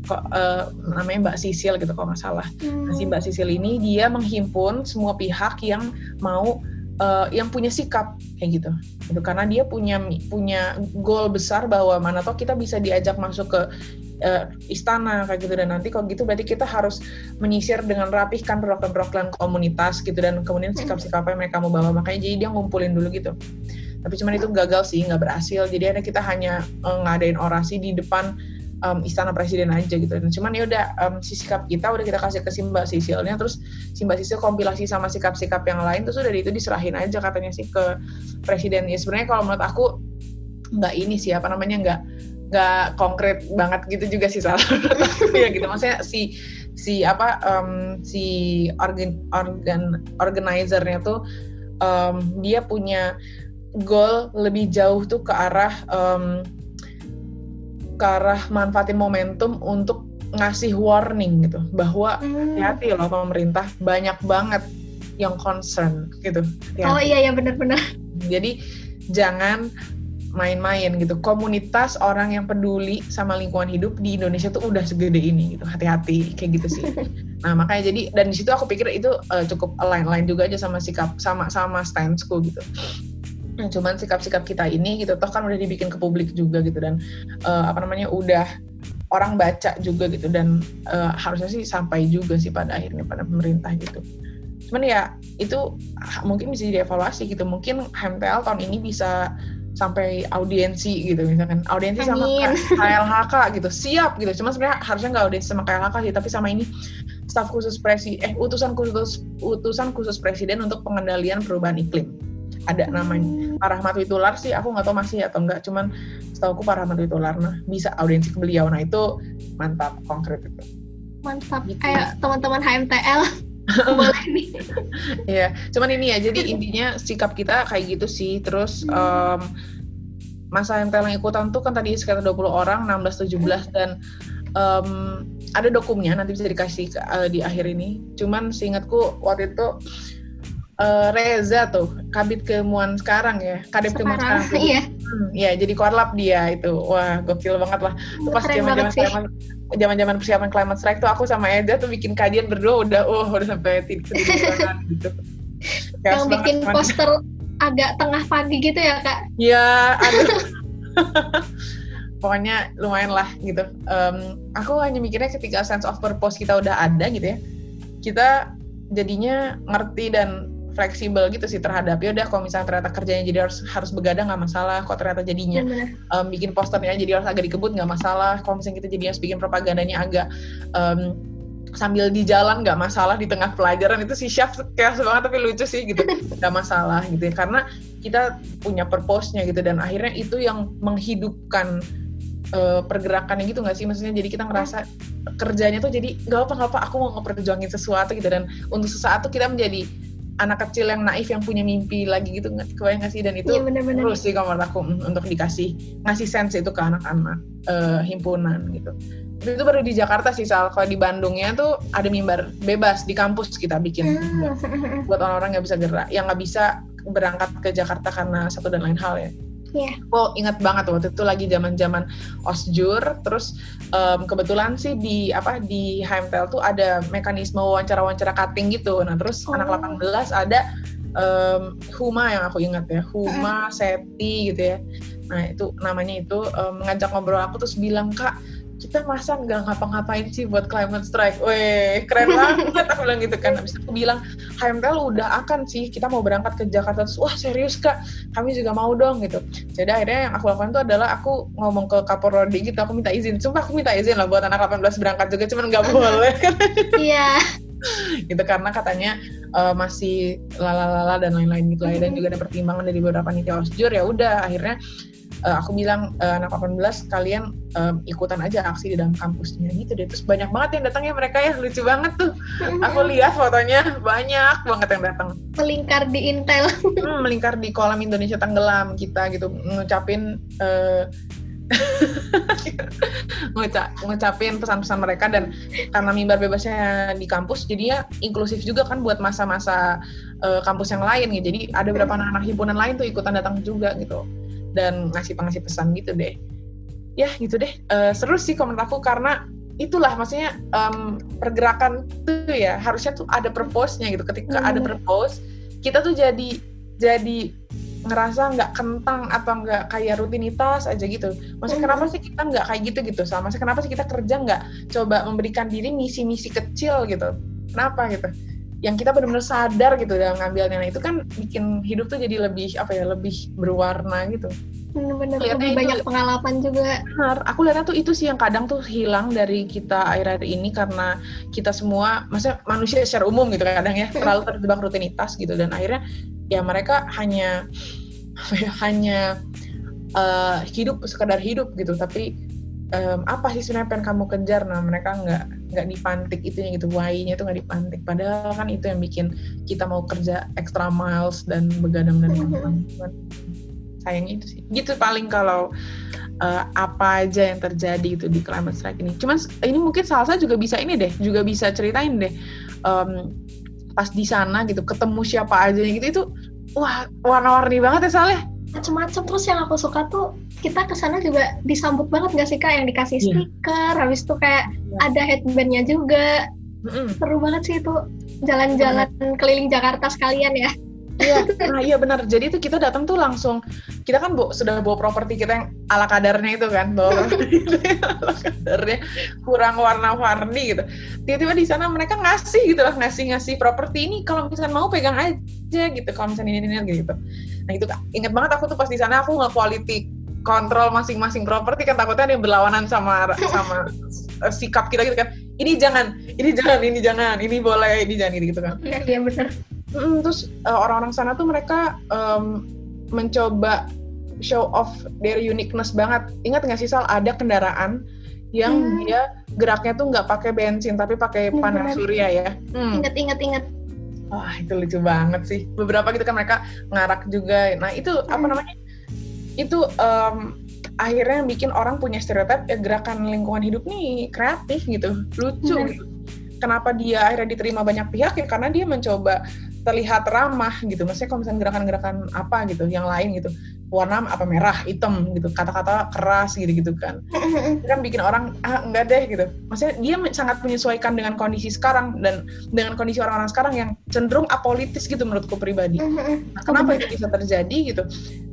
Kok eh, namanya Mbak Sisil gitu kalau nggak salah. Nah, si Mbak Sisil ini dia menghimpun semua pihak yang mau eh, yang punya sikap kayak gitu. Gitu karena dia punya punya goal besar bahwa mana toh kita bisa diajak masuk ke eh, istana kayak gitu. Dan nanti kalau gitu berarti kita harus menyisir dengan rapihkan perwakilan-perwakilan komunitas gitu dan kemudian sikap-sikap apa yang mereka mau bawa. Makanya jadi dia ngumpulin dulu gitu. Tapi cuman itu gagal sih nggak berhasil. Jadi ada kita hanya eh, ngadain orasi di depan em, istana presiden aja gitu. Dan cuman ya udah em, si sikap kita udah kita kasih ke si Mbak Sisilnya terus si Mbak Sisil kompilasi sama sikap-sikap yang lain terus udah itu diserahin aja katanya sih ke presiden. Ya sebenarnya kalau menurut aku nggak ini sih apa namanya nggak nggak konkret banget gitu juga sih salah ya gitu maksudnya si si apa em, si organ organ organizernya tuh em, dia punya goal lebih jauh tuh ke arah em, ke arah manfaatin momentum untuk ngasih warning gitu bahwa Hmm. hati-hati loh pemerintah banyak banget yang concern gitu. Hati-hati. Oh iya ya benar-benar. Jadi jangan main-main gitu. Komunitas orang yang peduli sama lingkungan hidup di Indonesia tuh udah segede ini gitu. Hati-hati kayak gitu sih. nah makanya jadi dan di situ aku pikir itu uh, cukup align-align juga aja sama sikap sama sama standsku gitu. Nah, cuman sikap-sikap kita ini gitu toh kan udah dibikin ke publik juga gitu dan uh, apa namanya udah orang baca juga gitu dan uh, harusnya sih sampai juga sih pada akhirnya pada pemerintah gitu. Cuman ya itu mungkin bisa dievaluasi gitu. Mungkin HMTL tahun ini bisa sampai audiensi gitu misalkan audiensi sama KLHK gitu. Siap gitu. Cuma sebenarnya harusnya nggak audiensi sama KLHK sih tapi sama ini staf khusus presiden eh utusan khusus utusan khusus presiden untuk pengendalian perubahan iklim ada namanya Pak Rahmat Witular sih aku nggak tahu masih atau enggak cuman setahu aku Pak Rahmat Witular nah bisa audiensi ke beliau nah itu mantap konkret itu mantap gitu. ayo teman-teman HMTL boleh nih. Iya, cuman ini ya. Jadi intinya sikap kita kayak gitu sih. Terus um, masa yang yang ikutan tuh kan tadi sekitar 20 orang, 16 17 dan um, ada dokumnya nanti bisa dikasih uh, di akhir ini. Cuman seingatku waktu itu uh, Reza tuh kabit kemuan sekarang ya kadep kemuan sekarang tuh. iya. Hmm, ya jadi korlap dia itu. Wah gokil banget lah. Itu pas zaman zaman zaman zaman persiapan climate strike tuh aku sama Eda tuh bikin kajian berdua udah oh udah sampai tidur gitu. Yang bikin banget, poster agak tengah pagi gitu ya kak? Iya aduh. Pokoknya lumayan lah gitu. Um, aku hanya mikirnya ketika sense of purpose kita udah ada gitu ya kita jadinya ngerti dan fleksibel gitu sih terhadap ya udah kalau misalnya ternyata kerjanya jadi harus harus begadang nggak masalah kok ternyata jadinya um, bikin posternya jadi harus agak dikebut nggak masalah. Kalau misalnya kita jadi harus bikin propagandanya agak um, sambil di jalan nggak masalah di tengah pelajaran. Itu sih chef kayak banget tapi lucu sih gitu. Nggak masalah gitu ya karena kita punya purpose-nya gitu dan akhirnya itu yang menghidupkan uh, pergerakannya gitu nggak sih? Maksudnya jadi kita ngerasa kerjanya tuh jadi nggak apa nggak apa aku mau ngeperjuangin sesuatu gitu. Dan untuk sesaat tuh kita menjadi anak kecil yang naif yang punya mimpi lagi gitu kebayang nggak sih? Dan itu terus sih kalau aku mm, untuk dikasih ngasih sense itu ke anak-anak uh, himpunan gitu. Itu baru di Jakarta sih soal kalau di Bandungnya tuh ada mimbar bebas di kampus kita bikin. Hmm. buat orang-orang nggak bisa gerak yang nggak bisa berangkat ke Jakarta karena satu dan lain hal ya Yeah. Oh ingat banget waktu itu lagi zaman zaman osjur, terus um, kebetulan sih di apa di HMTL tuh ada mekanisme wawancara-wawancara cutting gitu. Nah terus oh. anak 18 ada um, Huma yang aku ingat ya, Huma, Seti gitu ya. Nah itu namanya itu um, mengajak ngobrol aku terus bilang kak kita masa nggak ngapa-ngapain sih buat climate strike? Weh, keren banget aku bilang gitu kan. Habis aku bilang, HMTL udah akan sih, kita mau berangkat ke Jakarta. Terus, wah serius kak, kami juga mau dong gitu. Jadi akhirnya yang aku lakukan itu adalah aku ngomong ke Kapolri gitu, aku minta izin. Sumpah aku minta izin lah buat anak 18 berangkat juga, cuman nggak boleh kan. Iya. gitu karena katanya uh, masih lalalala dan lain-lain gitu lah dan juga ada pertimbangan dari beberapa niti osjur ya udah akhirnya uh, aku bilang uh, anak 18 kalian um, ikutan aja aksi di dalam kampusnya gitu deh. Terus banyak banget yang datang ya mereka ya. Lucu banget tuh. Aku lihat fotonya banyak banget yang datang. Melingkar di Intel. Hmm, melingkar di kolam Indonesia tenggelam kita gitu. Ngucapin uh, ngucap ngucapin pesan-pesan mereka dan karena mimbar bebasnya di kampus jadinya inklusif juga kan buat masa-masa uh, kampus yang lain gitu. Jadi ada beberapa anak-anak himpunan lain tuh ikutan datang juga gitu dan ngasih ngasih pesan gitu deh ya gitu deh uh, seru sih komen aku karena itulah maksudnya um, pergerakan tuh ya harusnya tuh ada purpose-nya gitu ketika hmm. ada purpose kita tuh jadi jadi ngerasa nggak kentang atau nggak kayak rutinitas aja gitu. Maksudnya hmm. kenapa sih kita nggak kayak gitu gitu? Sama maksudnya kenapa sih kita kerja nggak coba memberikan diri misi-misi kecil gitu? Kenapa gitu? Yang kita benar-benar sadar gitu dalam ngambilnya nah, itu kan bikin hidup tuh jadi lebih apa ya lebih berwarna gitu. Bener-bener lebih banyak itu, pengalaman juga. Benar. Aku lihatnya tuh itu sih yang kadang tuh hilang dari kita akhir-akhir ini karena kita semua maksudnya manusia secara umum gitu kadang ya terlalu terjebak rutinitas gitu. Dan akhirnya ya mereka hanya ya, hanya uh, hidup sekadar hidup gitu. Tapi um, apa sih sebenarnya pengen kamu kejar? Nah mereka nggak nggak dipantik itunya gitu why-nya itu nggak dipantik. Padahal kan itu yang bikin kita mau kerja extra miles dan begadang dan teman-teman sayangnya itu sih. Gitu paling kalau uh, apa aja yang terjadi itu di climate strike ini. Cuman ini mungkin salsa juga bisa ini deh juga bisa ceritain deh um, pas di sana gitu ketemu siapa aja gitu itu wah warna-warni banget ya soalnya macem-macem terus yang aku suka tuh kita ke sana juga disambut banget gak sih kak yang dikasih Iya. stiker habis itu kayak Iya. ada headbandnya juga Mm-mm. seru banget sih itu jalan-jalan keliling Jakarta sekalian ya Iya, nah iya benar. Jadi itu kita datang tuh langsung kita kan bu, sudah bawa properti kita yang ala kadarnya itu kan, bawa yang ala kadarnya kurang warna-warni gitu. Tiba-tiba di sana mereka ngasih gitu lah, ngasih-ngasih properti ini kalau misalkan mau pegang aja gitu, kalau misalnya ini ini gitu. Nah itu inget banget aku tuh pas di sana aku nggak quality kontrol masing-masing properti kan takutnya ada yang berlawanan sama sama eh, sikap kita gitu kan. Ini jangan, ini jangan, ini jangan, ini boleh, ini jangan gitu kan. iya iya bener Mm, terus uh, orang-orang sana tuh mereka um, mencoba show off their uniqueness banget. Ingat nggak sih Sal ada kendaraan yang Hmm. dia geraknya tuh nggak pakai bensin tapi pakai Iya, panas benar. surya ya. Hmm. inget inget inget Wah itu lucu banget sih. Beberapa gitu kan mereka ngarak juga. Nah itu apa Hmm. namanya? Itu um, akhirnya bikin orang punya stereotip ya gerakan lingkungan hidup nih kreatif gitu, lucu gitu. Kenapa dia akhirnya diterima banyak pihak ya karena dia mencoba terlihat ramah gitu. Maksudnya kalau misalnya gerakan-gerakan apa gitu, yang lain gitu, warna apa merah, hitam gitu, kata-kata keras gitu-gitu kan itu kan bikin orang ah enggak deh gitu. Maksudnya dia sangat menyesuaikan dengan kondisi sekarang dan dengan kondisi orang-orang sekarang yang cenderung apolitis gitu menurutku pribadi. Nah, kenapa itu bisa terjadi gitu?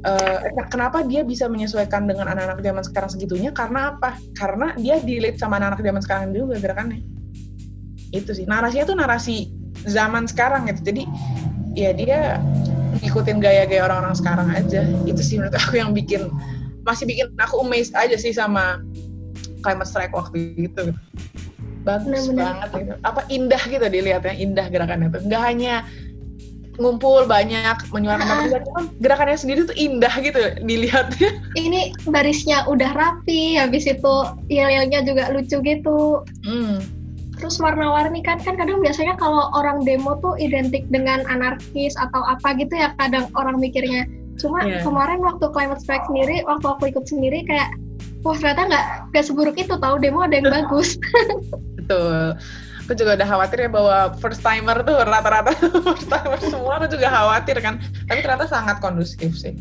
Eh, kenapa dia bisa menyesuaikan dengan anak-anak zaman sekarang segitunya? Karena apa? Karena dia relate sama anak-anak zaman sekarang juga gerakannya. Itu sih. Narasinya tuh narasi zaman sekarang gitu. Jadi ya dia ngikutin gaya-gaya orang-orang sekarang aja. Itu sih menurut aku yang bikin masih bikin aku amazed aja sih sama climate strike waktu itu. Bagus Benar-benar. banget gitu. Apa indah gitu dilihatnya, indah gerakannya tuh. Nggak hanya ngumpul banyak menyuarakan Ah. cuman gerakannya sendiri tuh indah gitu dilihatnya. ini barisnya udah rapi habis itu yel-yelnya juga lucu gitu Hmm. Terus warna-warni kan kan kadang biasanya kalau orang demo tuh identik dengan anarkis atau apa gitu ya kadang orang mikirnya cuma Iya. kemarin waktu climate strike sendiri waktu aku ikut sendiri kayak wah ternyata nggak nggak seburuk itu tahu demo ada yang bagus Betul. Aku juga udah khawatir ya bahwa first timer tuh rata-rata first timer semua aku juga khawatir kan. Tapi ternyata sangat kondusif sih.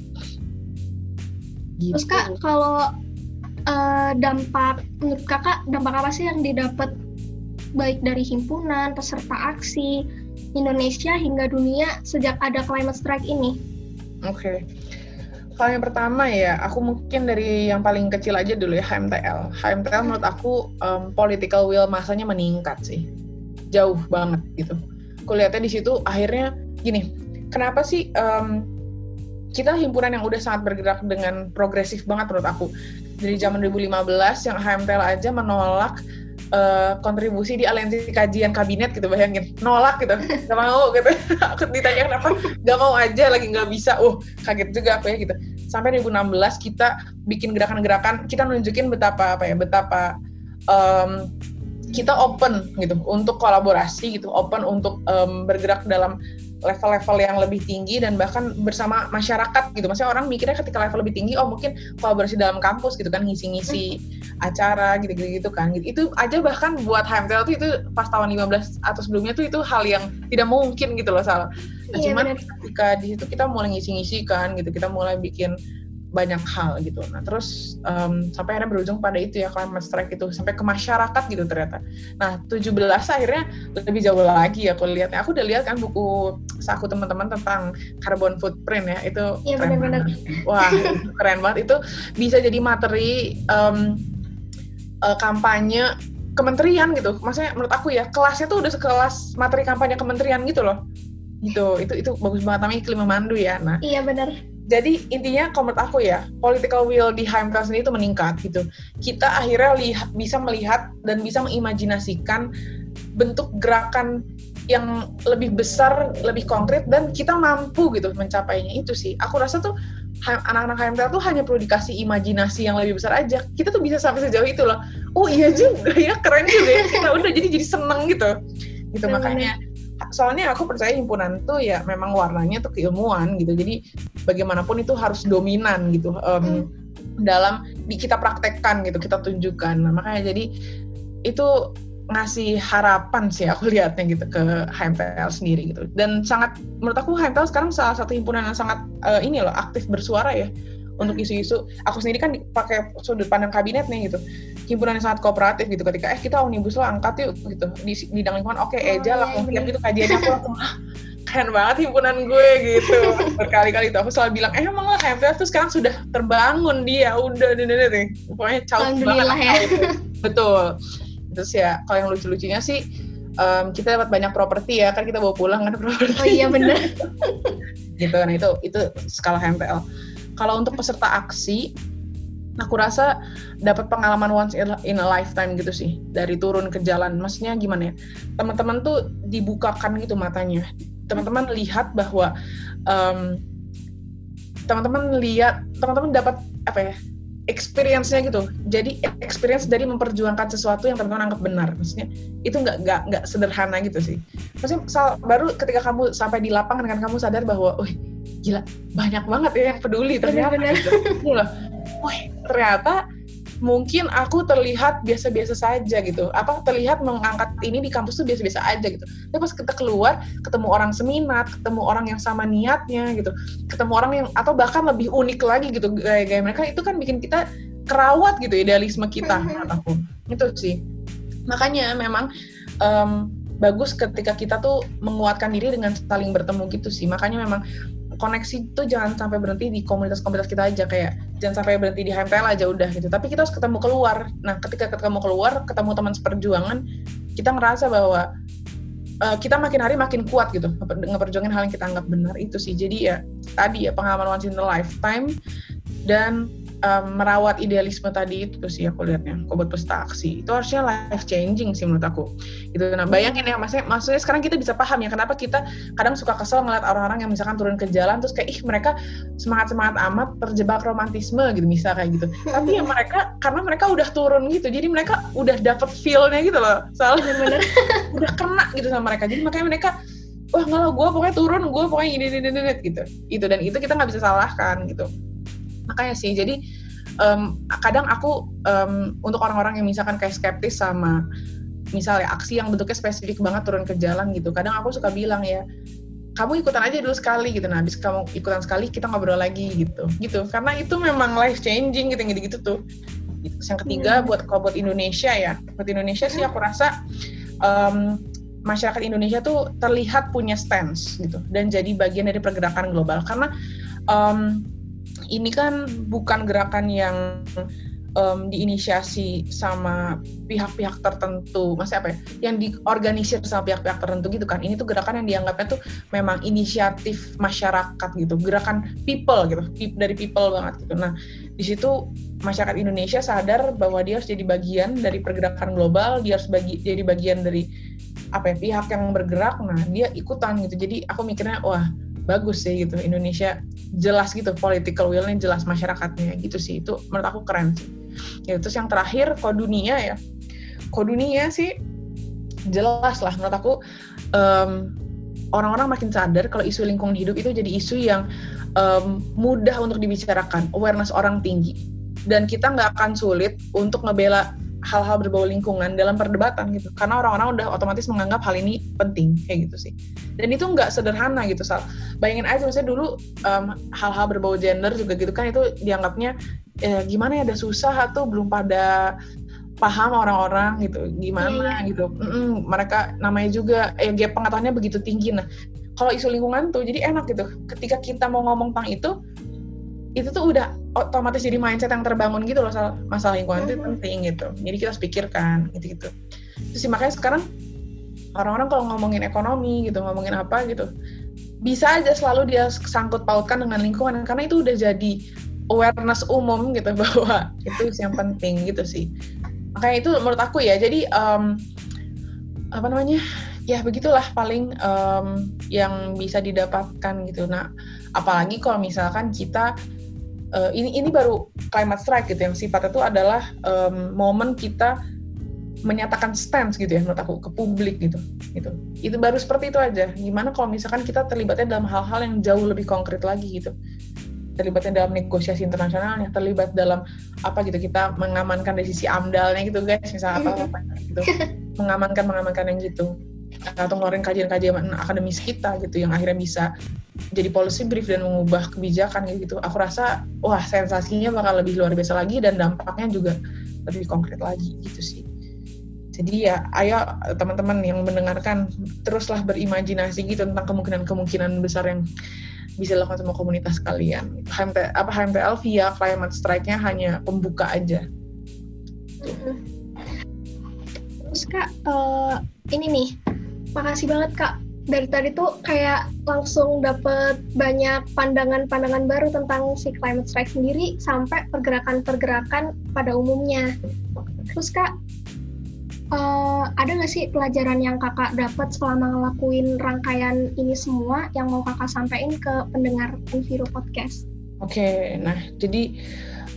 Gitu. terus kak kalau eh, dampak menurut kakak dampak apa sih yang didapat baik dari himpunan peserta aksi Indonesia hingga dunia sejak ada climate strike ini Oke. Kalau yang pertama ya, aku mungkin dari yang paling kecil aja dulu ya, HMTL. HMTL menurut aku um, political will masanya meningkat sih. Jauh banget gitu. Aku lihatnya di situ akhirnya gini, kenapa sih um, kita himpunan yang udah sangat bergerak dengan progresif banget menurut aku. Dari zaman 2015 yang HMTL aja menolak uh, kontribusi di aliansi kajian kabinet gitu bayangin. Nolak gitu. Nggak mau gitu. Aku ditanya kenapa nggak mau aja lagi nggak bisa. Uh kaget juga aku ya gitu. Sampai 2016 kita bikin gerakan-gerakan kita nunjukin betapa apa ya betapa um, kita open gitu untuk kolaborasi gitu open untuk um, bergerak dalam level-level yang lebih tinggi dan bahkan bersama masyarakat gitu. Maksudnya orang mikirnya ketika level lebih tinggi, oh mungkin kolaborasi dalam kampus gitu kan, ngisi-ngisi acara gitu-gitu gitu kan. Gitu. Itu aja bahkan buat HMTL tuh itu pas tahun 15 atau sebelumnya tuh itu hal yang tidak mungkin gitu loh salah. Nah, Iya, cuman benar. ketika di situ kita mulai ngisi-ngisi kan gitu, kita mulai bikin banyak hal gitu. Nah terus um, sampai akhirnya berujung pada itu ya climate strike itu sampai ke masyarakat gitu ternyata. Nah 17 akhirnya lebih jauh lagi ya aku lihatnya. Aku udah lihat kan buku saku teman-teman tentang carbon footprint ya itu Iya, keren benar-benar. banget. Wah itu keren banget itu bisa jadi materi um, uh, kampanye kementerian gitu. Maksudnya menurut aku ya kelasnya tuh udah sekelas materi kampanye kementerian gitu loh. Gitu itu itu bagus banget namanya iklim memandu ya. Nah iya benar jadi intinya kalau menurut aku ya political will di HMK sendiri itu meningkat gitu. Kita akhirnya lihat bisa melihat dan bisa mengimajinasikan bentuk gerakan yang lebih besar lebih konkret dan kita mampu gitu mencapainya. Itu sih. Aku rasa tuh anak-anak HMK tuh hanya perlu dikasih imajinasi yang lebih besar aja. Kita tuh bisa sampai sejauh itu loh. Oh iya juga ya keren juga ya. Kita udah jadi jadi seneng gitu. Gitu Benar-benar. makanya soalnya aku percaya himpunan tuh ya memang warnanya tuh keilmuan gitu. Jadi bagaimanapun itu harus dominan gitu em, dalam di kita praktekkan gitu kita tunjukkan. Nah, makanya jadi itu ngasih harapan sih aku lihatnya gitu ke HMPL sendiri gitu. Dan sangat menurut aku HMPL sekarang salah satu himpunan yang sangat uh, ini loh aktif bersuara ya untuk isu-isu aku sendiri kan pakai sudut pandang kabinet nih gitu. Himpunan yang sangat kooperatif gitu. Ketika eh kita omnibus law angkat yuk gitu. Di bidang lingkungan oke okay, oh, Eja langsung iya, siap iya. itu kajian aku. Langsung ah, keren banget himpunan gue gitu. Berkali-kali itu aku selalu bilang eh emang lah HMPL tuh sekarang sudah terbangun dia. Udah deh deh pokoknya caut banget ya. betul. Terus ya kalau yang lucu-lucunya sih um, kita dapat banyak properti ya. Kan kita bawa pulang kan properti oh iya benar gitu kan. Itu itu skala HMPL kalau untuk peserta aksi aku rasa dapat pengalaman once in a lifetime gitu sih. Dari turun ke jalan. Maksudnya gimana ya? Teman-teman tuh dibukakan gitu matanya. Teman-teman lihat bahwa um, teman-teman lihat teman-teman dapat apa ya experience-nya gitu. Jadi experience dari memperjuangkan sesuatu yang teman-teman anggap benar. Maksudnya itu nggak nggak nggak sederhana gitu sih. Maksudnya sal, baru ketika kamu sampai di lapangan kan kamu sadar bahwa, wih gila banyak banget ya yang peduli ternyata. Benar, benar. Gitu. Wih ternyata mungkin aku terlihat biasa-biasa saja gitu. Apa terlihat mengangkat ini di kampus tuh biasa-biasa aja gitu. Tapi pas kita keluar, ketemu orang seminat, ketemu orang yang sama niatnya gitu, ketemu orang yang atau bahkan lebih unik lagi gitu gaya-gaya mereka itu kan bikin kita kerawat gitu idealisme kita aku. Itu sih. Makanya memang um, bagus ketika kita tuh menguatkan diri dengan saling bertemu gitu sih. Makanya memang koneksi itu jangan sampai berhenti di komunitas-komunitas kita aja kayak jangan sampai berhenti di HMPL aja udah gitu. Tapi kita harus ketemu keluar. Nah ketika ketemu keluar ketemu teman seperjuangan kita ngerasa bahwa uh, kita makin hari makin kuat gitu ngeperjuangin hal yang kita anggap benar. Itu sih. Jadi ya tadi ya pengalaman once in a lifetime dan um, merawat idealisme tadi itu sih aku lihatnya kok buat peserta aksi. Itu harusnya life changing sih menurut aku. Gitu. Nah bayangin ya maksudnya maksudnya sekarang kita bisa paham ya kenapa kita kadang suka kesel ngeliat orang-orang yang misalkan turun ke jalan terus kayak ih mereka semangat semangat amat terjebak romantisme gitu misal kayak gitu. Tapi ya mereka karena mereka udah turun gitu jadi mereka udah dapet feelnya gitu loh. Soalnya bener udah kena gitu sama mereka. Jadi makanya mereka wah nggak gue pokoknya turun gue pokoknya ini ini ini gitu. Itu dan itu kita nggak bisa salahkan gitu makanya sih jadi um, kadang aku um, untuk orang-orang yang misalkan kayak skeptis sama misalnya aksi yang bentuknya spesifik banget turun ke jalan gitu kadang aku suka bilang ya kamu ikutan aja dulu sekali gitu nah habis kamu ikutan sekali kita ngobrol lagi gitu gitu karena itu memang life changing gitu gitu gitu tuh gitu. yang ketiga hmm. buat kalau buat Indonesia ya buat Indonesia sih aku rasa um, masyarakat Indonesia tuh terlihat punya stance gitu dan jadi bagian dari pergerakan global karena um, ini kan bukan gerakan yang um, diinisiasi sama pihak-pihak tertentu, maksudnya apa ya? Yang diorganisir sama pihak-pihak tertentu gitu kan. Ini tuh gerakan yang dianggapnya tuh memang inisiatif masyarakat gitu, gerakan people gitu, dari people banget gitu. Nah, di situ masyarakat Indonesia sadar bahwa dia harus jadi bagian dari pergerakan global, dia harus bagi jadi bagian dari apa ya pihak yang bergerak. Nah, dia ikutan gitu. Jadi aku mikirnya, wah bagus sih gitu. Indonesia jelas gitu political willnya jelas masyarakatnya. Gitu sih itu menurut aku keren sih. Ya terus yang terakhir kode dunia ya. Kode dunia sih jelas lah menurut aku um, orang-orang makin sadar kalau isu lingkungan hidup itu jadi isu yang um, mudah untuk dibicarakan. Awareness orang tinggi. Dan kita nggak akan sulit untuk ngebela hal-hal berbau lingkungan dalam perdebatan gitu. Karena orang-orang udah otomatis menganggap hal ini penting kayak gitu sih. Dan itu nggak sederhana gitu sal. Bayangin aja misalnya dulu hal hal-hal berbau gender juga gitu kan itu dianggapnya eh, gimana ya ada susah atau belum pada paham orang-orang gitu. Gimana iya. gitu. Mm -mm, mereka namanya juga eh gap pengetahuannya begitu tinggi. Nah kalau isu lingkungan tuh jadi enak gitu. Ketika kita mau ngomong tentang itu itu tuh udah otomatis jadi mindset yang terbangun gitu loh masalah lingkungan itu penting gitu. Jadi kita harus pikirkan gitu gitu terus sih makanya sekarang orang-orang kalau ngomongin ekonomi gitu ngomongin apa gitu bisa aja selalu dia sangkut pautkan dengan lingkungan karena itu udah jadi awareness umum gitu bahwa itu yang penting gitu sih. Makanya itu menurut aku ya jadi um, apa namanya ya begitulah paling um, yang bisa didapatkan gitu. Nah apalagi kalau misalkan kita uh, ini ini baru climate strike gitu yang sifatnya itu adalah um, momen kita menyatakan stance gitu ya menurut aku ke publik gitu gitu. Itu baru seperti itu aja. Gimana kalau misalkan kita terlibatnya dalam hal-hal yang jauh lebih konkret lagi gitu. Terlibatnya dalam negosiasi internasionalnya terlibat dalam apa gitu kita mengamankan dari sisi amdalnya gitu guys. Misalnya apa apa gitu. Mengamankan mengamankan yang gitu atau ngeluarin kajian-kajian akademis kita gitu yang akhirnya bisa jadi policy brief dan mengubah kebijakan gitu aku rasa wah sensasinya bakal lebih luar biasa lagi dan dampaknya juga lebih konkret lagi gitu sih jadi ya ayo teman-teman yang mendengarkan teruslah berimajinasi gitu tentang kemungkinan-kemungkinan besar yang bisa dilakukan sama komunitas kalian. HMT, apa HMTL via climate strike-nya hanya pembuka aja. Terus kak, uh, ini nih, makasih banget kak. Dari tadi tuh kayak langsung dapet banyak pandangan-pandangan baru tentang si climate strike sendiri sampai pergerakan-pergerakan pada umumnya. Terus kak, uh, ada nggak sih pelajaran yang kakak dapat selama ngelakuin rangkaian ini semua yang mau kakak sampaikan ke pendengar Enviro Podcast? Oke, nah jadi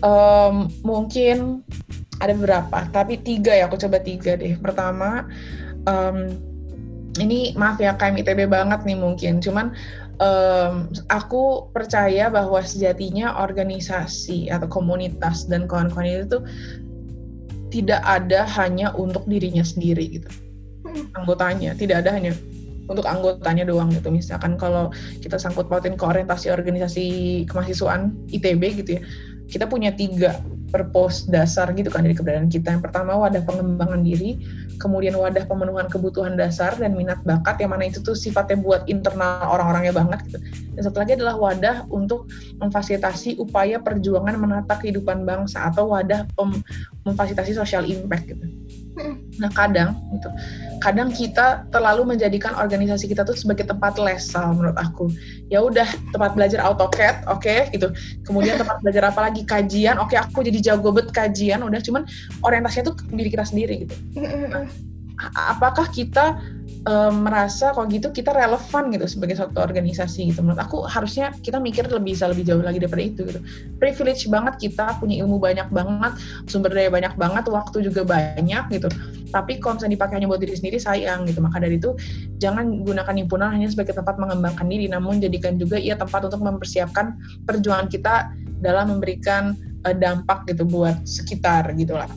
um, mungkin ada beberapa, tapi tiga ya aku coba tiga deh. Pertama, um, ini maaf ya KM ITB banget nih mungkin, cuman um, aku percaya bahwa sejatinya organisasi atau komunitas dan kawan-kawan itu tuh tidak ada hanya untuk dirinya sendiri gitu. Anggotanya tidak ada hanya untuk anggotanya doang gitu. Misalkan kalau kita sangkut pautin ke orientasi organisasi kemahasiswaan ITB gitu ya kita punya tiga purpose dasar gitu kan dari keberadaan kita. Yang pertama wadah pengembangan diri kemudian wadah pemenuhan kebutuhan dasar dan minat bakat yang mana itu tuh sifatnya buat internal orang-orangnya banget gitu. Dan satu lagi adalah wadah untuk memfasilitasi upaya perjuangan menata kehidupan bangsa atau wadah memfasilitasi social impact gitu Nah kadang gitu, kadang kita terlalu menjadikan organisasi kita tuh sebagai tempat lesal menurut aku. Ya udah tempat belajar AutoCAD, oke okay, gitu. Kemudian tempat belajar apa lagi kajian, oke okay, aku jadi jago bet kajian, udah cuman orientasinya tuh diri kita sendiri gitu. Nah, apakah kita um, merasa kalau gitu kita relevan gitu sebagai suatu organisasi gitu. Menurut aku harusnya kita mikir lebih bisa lebih jauh lagi daripada itu gitu. Privilege banget kita punya ilmu banyak banget sumber daya banyak banget waktu juga banyak gitu. Tapi kalau misalnya dipakai hanya buat diri sendiri sayang gitu. Maka dari itu jangan gunakan himpunan hanya sebagai tempat mengembangkan diri namun jadikan juga ia tempat untuk mempersiapkan perjuangan kita dalam memberikan uh, dampak gitu buat sekitar gitu lah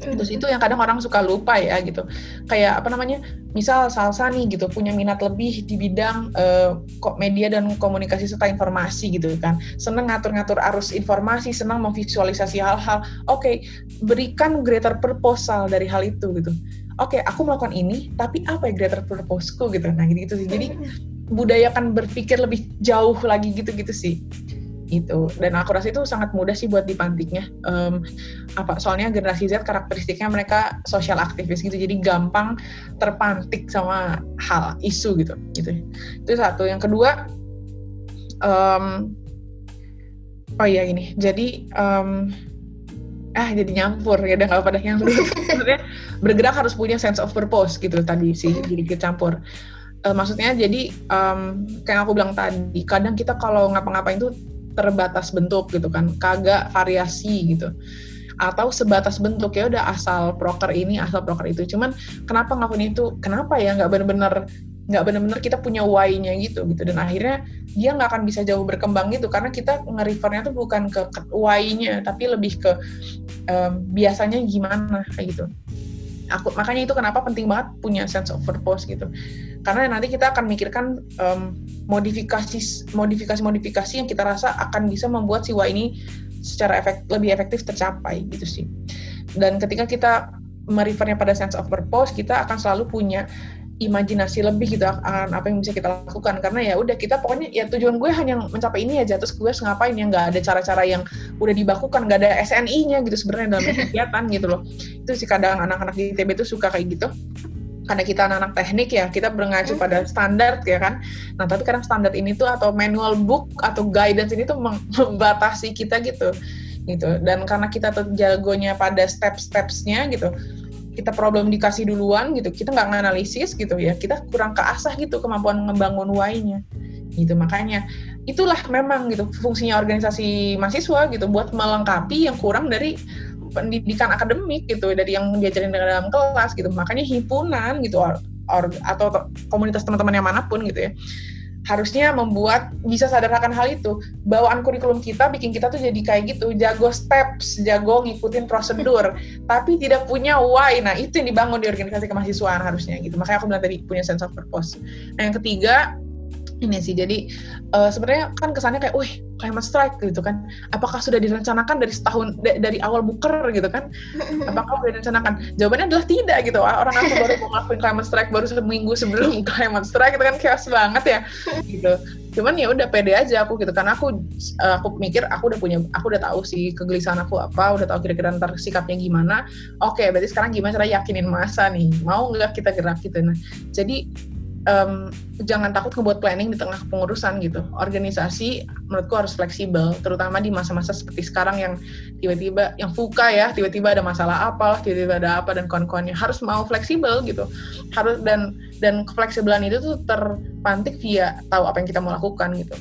terus itu yang kadang orang suka lupa ya gitu. Kayak apa namanya misal salsa nih gitu punya minat lebih di bidang uh, media dan komunikasi serta informasi gitu kan. Seneng ngatur-ngatur arus informasi senang memvisualisasi hal-hal. Oke okay, berikan greater proposal dari hal itu gitu. Oke okay, aku melakukan ini tapi apa ya greater purposeku gitu. Nah gitu, gitu sih jadi budayakan berpikir lebih jauh lagi gitu gitu sih itu dan aku rasa itu sangat mudah sih buat dipantiknya. Um, apa soalnya generasi Z karakteristiknya mereka sosial aktivis gitu. Jadi gampang terpantik sama hal isu gitu. Gitu. Itu satu. Yang kedua um, oh iya ini. Jadi um, ah jadi nyampur. Ya udah nggak pada yang maksudnya bergerak harus punya sense of purpose gitu tadi sih. Jadi kecampur uh, maksudnya jadi um, kayak aku bilang tadi kadang kita kalau ngapa-ngapain tuh terbatas bentuk gitu kan. Kagak variasi gitu. Atau sebatas bentuk ya udah asal proker ini asal proker itu. Cuman kenapa ngelakuin itu? Kenapa ya nggak bener-bener nggak bener-bener kita punya why-nya gitu gitu. Dan akhirnya dia nggak akan bisa jauh berkembang gitu. Karena kita nge-refernya tuh bukan ke, ke why-nya tapi lebih ke um, biasanya gimana gitu. Aku makanya itu kenapa penting banget punya sense of purpose gitu karena nanti kita akan mikirkan um, modifikasi modifikasi modifikasi yang kita rasa akan bisa membuat siwa ini secara efek, lebih efektif tercapai gitu sih. Dan ketika kita merefernya pada sense of purpose kita akan selalu punya imajinasi lebih gitu akan apa yang bisa kita lakukan. Karena ya udah kita pokoknya ya tujuan gue hanya mencapai ini aja terus gue ngapain ya? Nggak ada cara-cara yang udah dibakukan nggak ada SNI-nya gitu sebenarnya dalam kegiatan gitu loh. Itu sih kadang anak-anak di ITB itu suka kayak gitu karena kita anak-anak teknik ya kita berngacu pada standar ya kan. Nah tapi kadang standar ini tuh atau manual book atau guidance ini tuh membatasi kita gitu gitu. Dan karena kita tuh jagonya pada step-stepsnya gitu kita problem dikasih duluan gitu kita nggak nganalisis gitu ya kita kurang keasah gitu kemampuan ngebangun why-nya. Gitu makanya itulah memang gitu fungsinya organisasi mahasiswa gitu buat melengkapi yang kurang dari pendidikan akademik gitu dari yang diajarin dalam kelas gitu makanya himpunan gitu or, or, atau komunitas teman-teman yang mana pun gitu ya harusnya membuat bisa sadarkan hal itu. Bawaan kurikulum kita bikin kita tuh jadi kayak gitu, jago steps, jago ngikutin prosedur, tapi tidak punya why. Nah, itu yang dibangun di organisasi kemahasiswaan harusnya gitu. Makanya aku bilang tadi punya sense of purpose. Nah, yang ketiga ini sih jadi uh, sebenarnya kan kesannya kayak, wih climate strike gitu kan, apakah sudah direncanakan dari setahun dari awal buker gitu kan? Apakah sudah direncanakan? Jawabannya adalah tidak gitu. Orang aku baru mau ngelakuin climate strike baru seminggu sebelum climate strike itu kan chaos banget ya gitu. Cuman ya udah pede aja aku gitu karena aku uh, aku mikir aku udah punya aku udah tahu sih kegelisahan aku apa, udah tahu kira-kira ntar sikapnya gimana. Oke, berarti sekarang gimana cara yakinin masa nih? Mau nggak kita gerak gitu. Nah, jadi um, jangan takut ngebuat planning di tengah pengurusan gitu. Organisasi menurutku harus fleksibel, terutama di masa-masa seperti sekarang yang tiba-tiba yang fuka ya, tiba-tiba ada masalah apa, tiba-tiba ada apa dan kawan-kawannya harus mau fleksibel gitu. Harus dan dan kefleksibelan itu tuh terpantik via tahu apa yang kita mau lakukan gitu.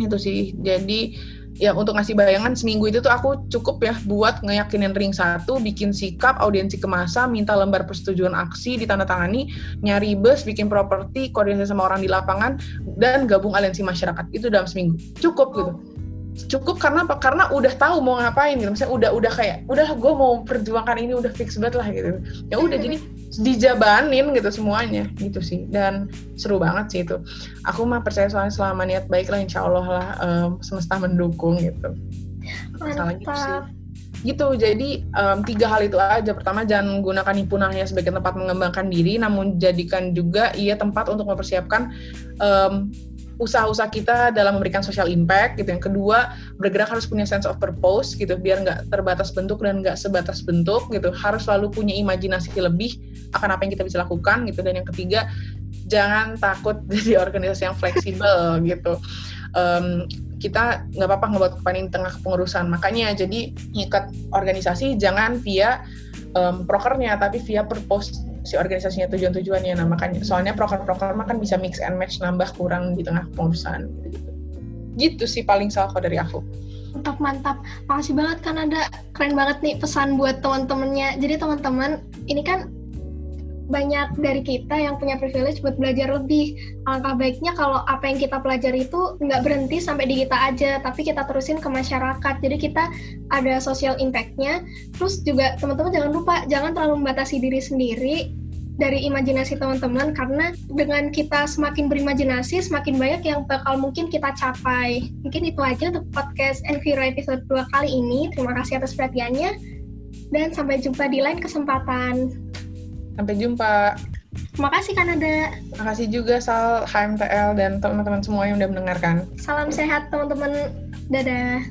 Itu sih. Jadi ya untuk ngasih bayangan seminggu itu tuh aku cukup ya buat ngeyakinin ring satu, bikin sikap, audiensi ke masa, minta lembar persetujuan aksi, ditandatangani, nyari bus, bikin properti, koordinasi sama orang di lapangan, dan gabung aliansi masyarakat. Itu dalam seminggu. Cukup gitu cukup karena apa? Karena udah tahu mau ngapain gitu. Misalnya udah udah kayak udah gue mau perjuangkan ini udah fix banget lah gitu. Ya udah jadi dijabanin gitu semuanya gitu sih. Dan seru banget sih itu. Aku mah percaya soalnya selama niat baik lah insya Allah lah um, semesta mendukung gitu. Masalah gitu sih gitu jadi um, tiga hal itu aja pertama jangan gunakan himpunannya sebagai tempat mengembangkan diri namun jadikan juga ia tempat untuk mempersiapkan um, usaha-usaha kita dalam memberikan social impact gitu. Yang kedua, bergerak harus punya sense of purpose gitu, biar nggak terbatas bentuk dan nggak sebatas bentuk gitu. Harus selalu punya imajinasi lebih akan apa yang kita bisa lakukan gitu. Dan yang ketiga, jangan takut jadi organisasi yang fleksibel gitu. Um, kita nggak apa-apa ngebuat kepanin tengah pengurusan. Makanya jadi ngikat organisasi jangan via um, prokernya, tapi via purpose si organisasinya tujuan-tujuannya. Nah makanya soalnya proker-proker kan bisa mix and match nambah kurang di tengah pengurusan gitu. Sih paling salah dari aku. Mantap mantap. Makasih banget kan ada keren banget nih pesan buat teman-temannya. Jadi teman-teman ini kan banyak dari kita yang punya privilege buat belajar lebih. Alangkah baiknya kalau apa yang kita pelajari itu nggak berhenti sampai di kita aja, tapi kita terusin ke masyarakat. Jadi kita ada social impact-nya. Terus juga teman-teman jangan lupa, jangan terlalu membatasi diri sendiri dari imajinasi teman-teman karena dengan kita semakin berimajinasi semakin banyak yang bakal mungkin kita capai. Mungkin itu aja untuk podcast Enviro episode 2 kali ini. Terima kasih atas perhatiannya dan sampai jumpa di lain kesempatan. Sampai jumpa. Terima kasih Kanada. Terima kasih juga Sal, HMTL, dan teman-teman semua yang udah mendengarkan. Salam sehat teman-teman. Dadah.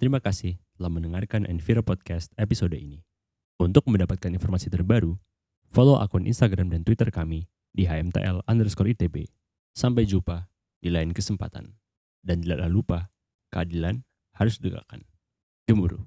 Terima kasih telah mendengarkan Enviro Podcast episode ini. Untuk mendapatkan informasi terbaru, follow akun Instagram dan Twitter kami di HMTL underscore ITB. Sampai jumpa di lain kesempatan. Dan jangan lupa, keadilan harus ditegakkan. Gemuruh.